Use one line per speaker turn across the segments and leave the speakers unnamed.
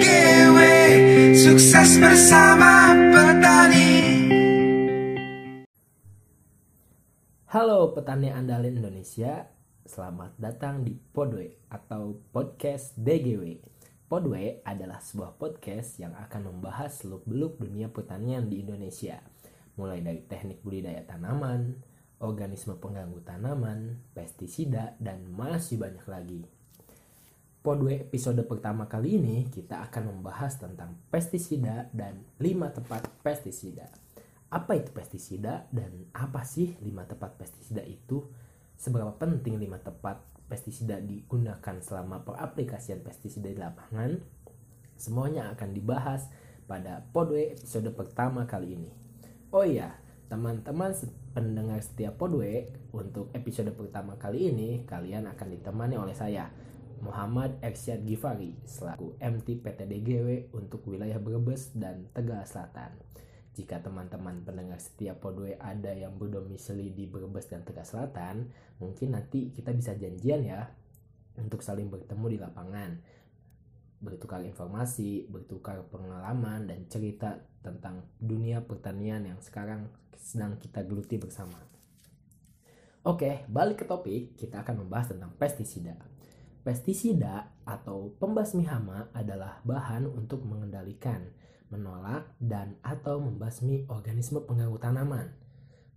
DGW Sukses bersama petani
Halo petani andalin Indonesia, selamat datang di Podwe atau podcast DGW. Podwe adalah sebuah podcast yang akan membahas seluk-beluk dunia pertanian di Indonesia, mulai dari teknik budidaya tanaman, organisme pengganggu tanaman, pestisida, dan masih banyak lagi. Podwe episode pertama kali ini kita akan membahas tentang pestisida dan 5 tepat pestisida. Apa itu pestisida dan apa sih lima tepat pestisida itu? Seberapa penting lima tepat pestisida digunakan selama peraplikasian pestisida di lapangan? Semuanya akan dibahas pada Podwe episode pertama kali ini. Oh iya teman-teman pendengar setiap Podwe untuk episode pertama kali ini kalian akan ditemani oleh saya Muhammad Ersyad Gifari selaku MT PTDGW untuk wilayah Brebes dan Tegal Selatan jika teman-teman pendengar setiap Podwe ada yang berdomisili di Brebes dan Tegal Selatan, mungkin nanti kita bisa janjian ya untuk saling bertemu di lapangan, bertukar informasi, bertukar pengalaman dan cerita tentang dunia pertanian yang sekarang sedang kita geluti bersama. Oke, balik ke topik, kita akan membahas tentang pestisida. Pestisida atau pembasmi hama adalah bahan untuk mengendalikan menolak dan atau membasmi organisme pengganggu tanaman,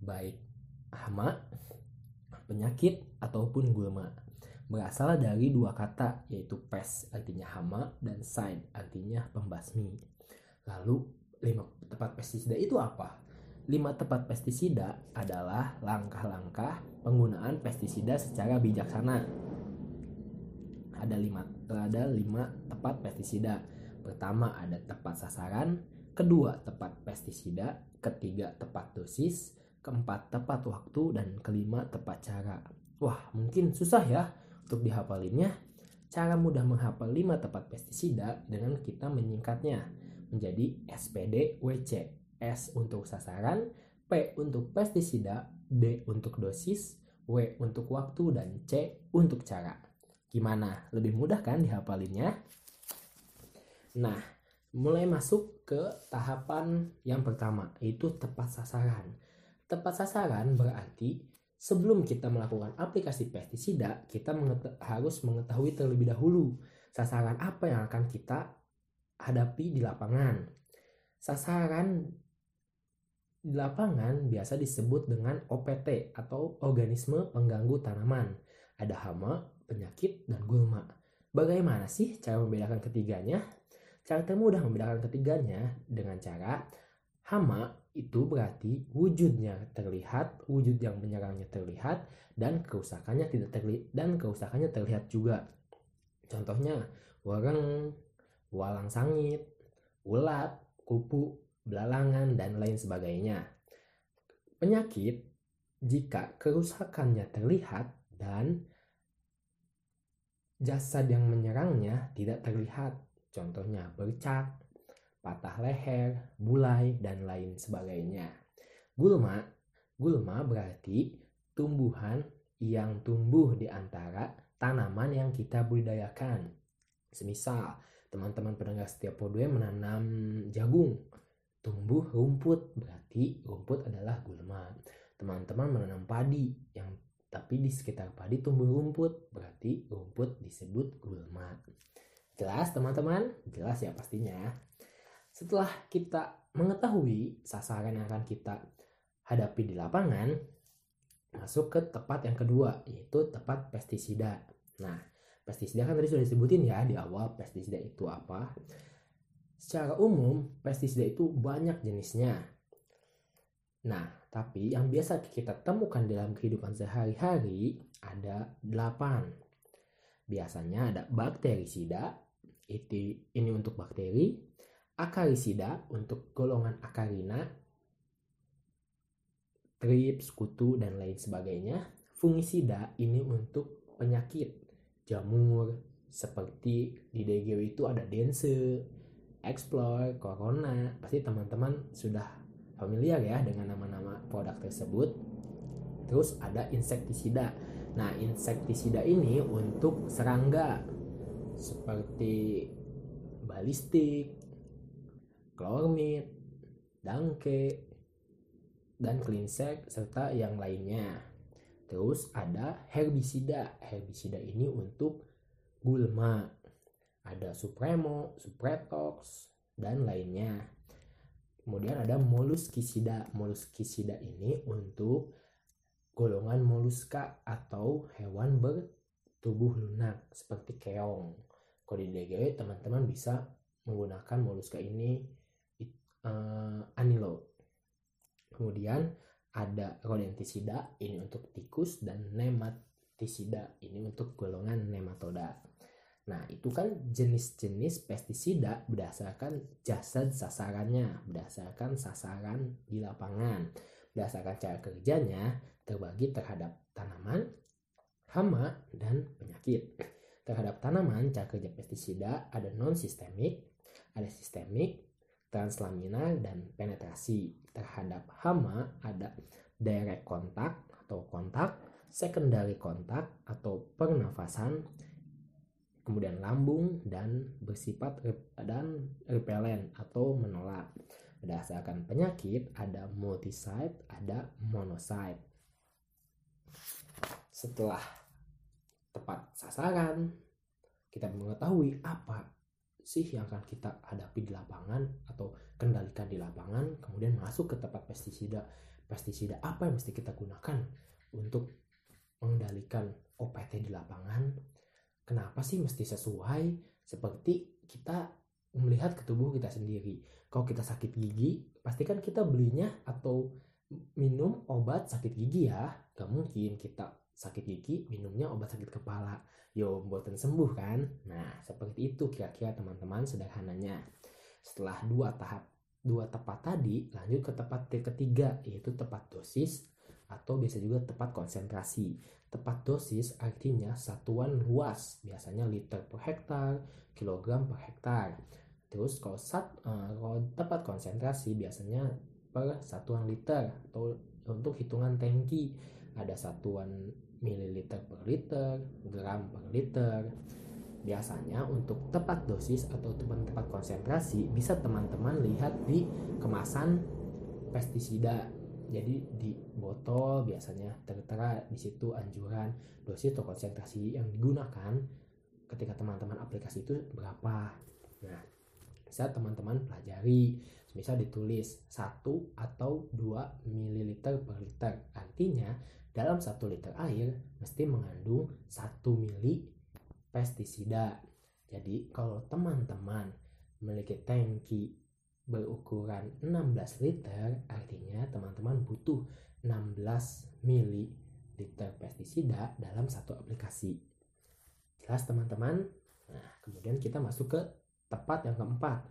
baik hama, penyakit ataupun gulma. Berasal dari dua kata yaitu pest artinya hama dan side artinya pembasmi. Lalu lima tepat pestisida itu apa? Lima tepat pestisida adalah langkah-langkah penggunaan pestisida secara bijaksana. Ada lima, ada lima tepat pestisida Pertama ada tepat sasaran, kedua tepat pestisida, ketiga tepat dosis, keempat tepat waktu, dan kelima tepat cara. Wah, mungkin susah ya untuk dihafalinnya. Cara mudah menghafal 5 tepat pestisida dengan kita menyingkatnya menjadi SPD WC. S untuk sasaran, P untuk pestisida, D untuk dosis, W untuk waktu, dan C untuk cara. Gimana? Lebih mudah kan dihafalinnya? Nah, mulai masuk ke tahapan yang pertama, yaitu tepat sasaran. Tepat sasaran berarti sebelum kita melakukan aplikasi pestisida, kita mengeta harus mengetahui terlebih dahulu sasaran apa yang akan kita hadapi di lapangan. Sasaran di lapangan biasa disebut dengan OPT atau organisme pengganggu tanaman. Ada hama, penyakit, dan gulma. Bagaimana sih cara membedakan ketiganya? Cara termudah membedakan ketiganya dengan cara hama itu berarti wujudnya terlihat, wujud yang menyerangnya terlihat dan kerusakannya tidak terlihat dan kerusakannya terlihat juga. Contohnya wareng, walang sangit, ulat, kupu, belalangan dan lain sebagainya. Penyakit jika kerusakannya terlihat dan jasad yang menyerangnya tidak terlihat Contohnya bercak, patah leher, bulai, dan lain sebagainya. Gulma, gulma berarti tumbuhan yang tumbuh di antara tanaman yang kita budidayakan. Semisal, teman-teman pendengar setiap podwe menanam jagung, tumbuh rumput, berarti rumput adalah gulma. Teman-teman menanam padi, yang tapi di sekitar padi tumbuh rumput, berarti rumput disebut gulma. Jelas teman-teman? Jelas ya pastinya. Setelah kita mengetahui sasaran yang akan kita hadapi di lapangan, masuk ke tepat yang kedua, yaitu tepat pestisida. Nah, pestisida kan tadi sudah disebutin ya di awal pestisida itu apa. Secara umum, pestisida itu banyak jenisnya. Nah, tapi yang biasa kita temukan dalam kehidupan sehari-hari ada 8. Biasanya ada bakterisida, itu ini untuk bakteri, akarisida untuk golongan akarina, trips, kutu dan lain sebagainya. Fungisida ini untuk penyakit jamur seperti di DGW itu ada dense, explore, corona. Pasti teman-teman sudah familiar ya dengan nama-nama produk tersebut. Terus ada insektisida. Nah, insektisida ini untuk serangga seperti balistik, klormid, dangke, dan klinsek serta yang lainnya. Terus ada herbisida. Herbisida ini untuk gulma. Ada supremo, supretox, dan lainnya. Kemudian ada moluskisida. Moluskisida ini untuk golongan moluska atau hewan bertubuh lunak seperti keong. Kalau di DGW teman-teman bisa menggunakan moluska ini uh, anilo. Kemudian ada rodentisida ini untuk tikus dan nematisida ini untuk golongan nematoda. Nah, itu kan jenis-jenis pestisida berdasarkan jasad sasarannya, berdasarkan sasaran di lapangan. Berdasarkan cara kerjanya terbagi terhadap tanaman, hama, dan penyakit. Terhadap tanaman, cara kerja pestisida ada non-sistemik, ada sistemik, translaminar, dan penetrasi. Terhadap hama ada direct kontak atau kontak, secondary kontak atau pernafasan, kemudian lambung dan bersifat dan repelen atau menolak. Berdasarkan penyakit ada multisite, ada monocyte. Setelah tepat sasaran, kita mengetahui apa sih yang akan kita hadapi di lapangan atau kendalikan di lapangan, kemudian masuk ke tempat pestisida. Pestisida apa yang mesti kita gunakan untuk mengendalikan OPT di lapangan, kenapa sih mesti sesuai seperti kita melihat ke tubuh kita sendiri? Kalau kita sakit gigi pasti kan kita belinya atau minum obat sakit gigi ya. Gak mungkin kita sakit gigi minumnya obat sakit kepala. Yo buatan sembuh kan? Nah seperti itu kira-kira teman-teman sederhananya. Setelah dua tahap dua tepat tadi lanjut ke tepat ketiga yaitu tepat dosis atau biasa juga tepat konsentrasi Tepat dosis artinya satuan luas, biasanya liter per hektar, kilogram per hektar. Terus kalau, sat, uh, kalau tepat konsentrasi biasanya per satuan liter atau untuk hitungan tangki ada satuan mililiter per liter, gram per liter. Biasanya untuk tepat dosis atau tepat tepat konsentrasi bisa teman-teman lihat di kemasan pestisida jadi di botol biasanya tertera di situ anjuran dosis atau konsentrasi yang digunakan ketika teman-teman aplikasi itu berapa. Nah, bisa teman-teman pelajari, bisa ditulis 1 atau 2 ml per liter. Artinya, dalam 1 liter air mesti mengandung 1 mili pestisida. Jadi, kalau teman-teman memiliki tangki berukuran 16 liter artinya teman-teman butuh 16 ml pestisida dalam satu aplikasi. Jelas teman-teman? Nah kemudian kita masuk ke tepat yang keempat.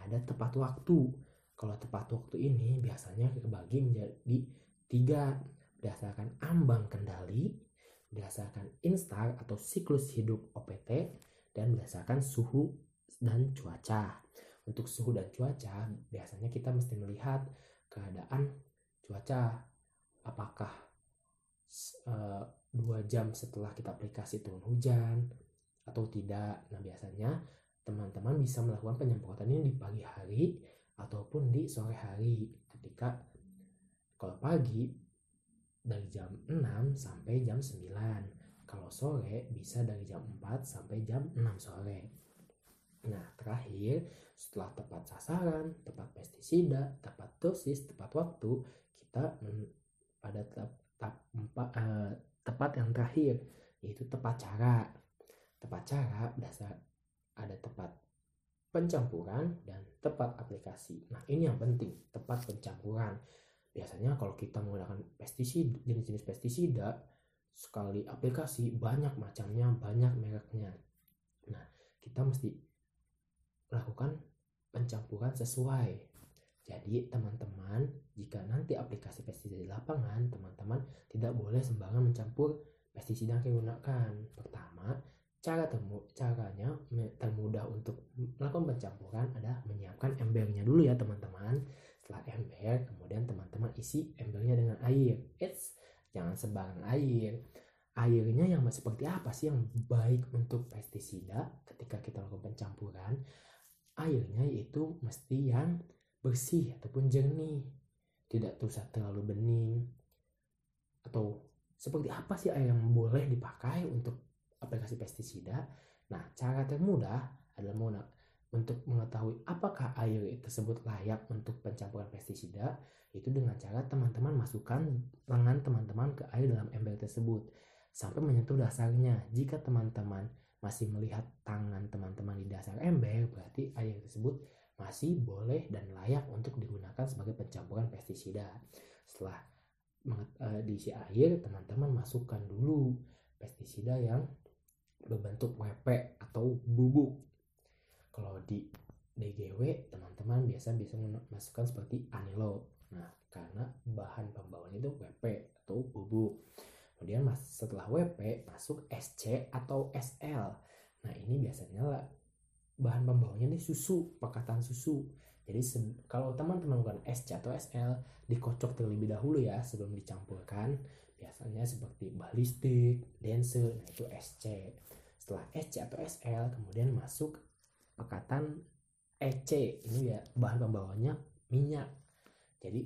Ada tepat waktu. Kalau tepat waktu ini biasanya kebagi menjadi tiga. Berdasarkan ambang kendali berdasarkan instar atau siklus hidup OPT dan berdasarkan suhu dan cuaca untuk suhu dan cuaca biasanya kita mesti melihat keadaan cuaca. Apakah uh, dua jam setelah kita aplikasi turun hujan atau tidak. Nah biasanya teman-teman bisa melakukan penyemprotan ini di pagi hari ataupun di sore hari. Ketika kalau pagi dari jam 6 sampai jam 9 kalau sore bisa dari jam 4 sampai jam 6 sore Nah, terakhir, setelah tepat sasaran, tepat pestisida, tepat dosis, tepat waktu, kita pada tahap empat, uh, tepat yang terakhir, yaitu tepat cara. Tepat cara dasar ada tepat pencampuran dan tepat aplikasi. Nah, ini yang penting, tepat pencampuran. Biasanya kalau kita menggunakan pestisida, jenis-jenis pestisida, sekali aplikasi banyak macamnya, banyak mereknya. Nah, kita mesti lakukan pencampuran sesuai. Jadi teman-teman, jika nanti aplikasi pestisida di lapangan, teman-teman tidak boleh sembarangan mencampur pestisida yang digunakan. Pertama, cara temu, caranya termudah untuk melakukan pencampuran adalah menyiapkan embernya dulu ya teman-teman. Setelah ember, kemudian teman-teman isi embernya dengan air. It's jangan sembarang air. Airnya yang seperti apa sih yang baik untuk pestisida ketika kita? Airnya itu mesti yang bersih ataupun jernih. Tidak usah terlalu bening. Atau seperti apa sih air yang boleh dipakai untuk aplikasi pestisida? Nah cara termudah adalah untuk mengetahui apakah air tersebut layak untuk pencampuran pestisida itu dengan cara teman-teman masukkan lengan teman-teman ke air dalam ember tersebut sampai menyentuh dasarnya. Jika teman-teman masih melihat tangan teman-teman di dasar ember, berarti air tersebut masih boleh dan layak untuk digunakan sebagai pencampuran pestisida. Setelah uh, diisi air, teman-teman masukkan dulu pestisida yang berbentuk WP atau bubuk. Kalau di DGW, teman-teman biasa bisa masukkan seperti anilo Nah, karena bahan pembawaan itu mas, setelah WP masuk SC atau SL. Nah, ini biasanya bahan pembawanya ini susu, pekatan susu. Jadi kalau teman-teman menggunakan SC atau SL dikocok terlebih dahulu ya sebelum dicampurkan. Biasanya seperti balistik, denser, nah itu SC. Setelah SC atau SL kemudian masuk pekatan EC. Ini ya bahan pembawanya minyak jadi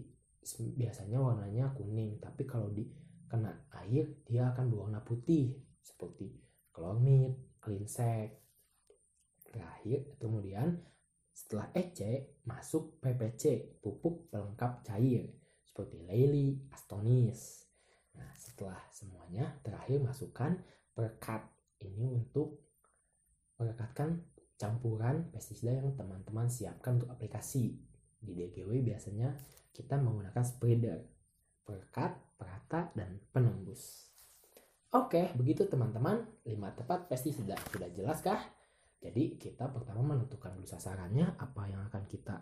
biasanya warnanya kuning tapi kalau di kena air dia akan berwarna putih seperti klormit, klinsek. Terakhir kemudian setelah EC masuk PPC pupuk pelengkap cair seperti Lely, Astonis. Nah setelah semuanya terakhir masukkan perekat ini untuk merekatkan campuran pestisida yang teman-teman siapkan untuk aplikasi di DGW biasanya kita menggunakan spreader, perekat, perata, dan penembus. Oke, begitu teman-teman. 5 tepat pestisida sudah jelas kah? Jadi kita pertama menentukan dulu sasarannya, apa yang akan kita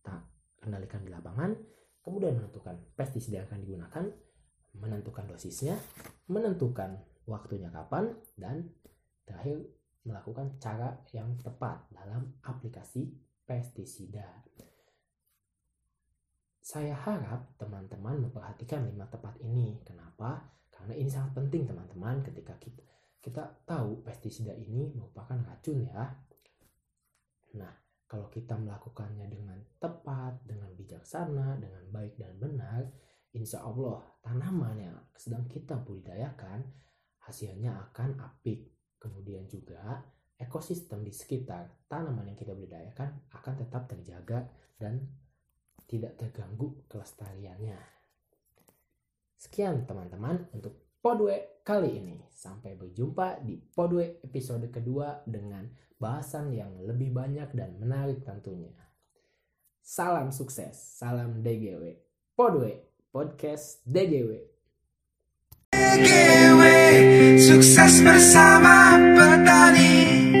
tak kendalikan di lapangan, kemudian menentukan pestisida yang akan digunakan, menentukan dosisnya, menentukan waktunya kapan, dan terakhir melakukan cara yang tepat dalam aplikasi pestisida. Saya harap teman-teman memperhatikan lima tepat ini. Kenapa? Karena ini sangat penting teman-teman ketika kita kita tahu pestisida ini merupakan racun ya. Nah, kalau kita melakukannya dengan tepat, dengan bijaksana, dengan baik dan benar, insya Allah tanaman yang sedang kita budidayakan hasilnya akan apik. Kemudian juga ekosistem di sekitar tanaman yang kita budidayakan akan tetap terjaga dan tidak terganggu kelestariannya. Sekian teman-teman untuk Podwe kali ini. Sampai berjumpa di Podwe episode kedua dengan bahasan yang lebih banyak dan menarik tentunya. Salam sukses, salam DGW. Podwe, podcast DGW.
DGW, sukses bersama petani.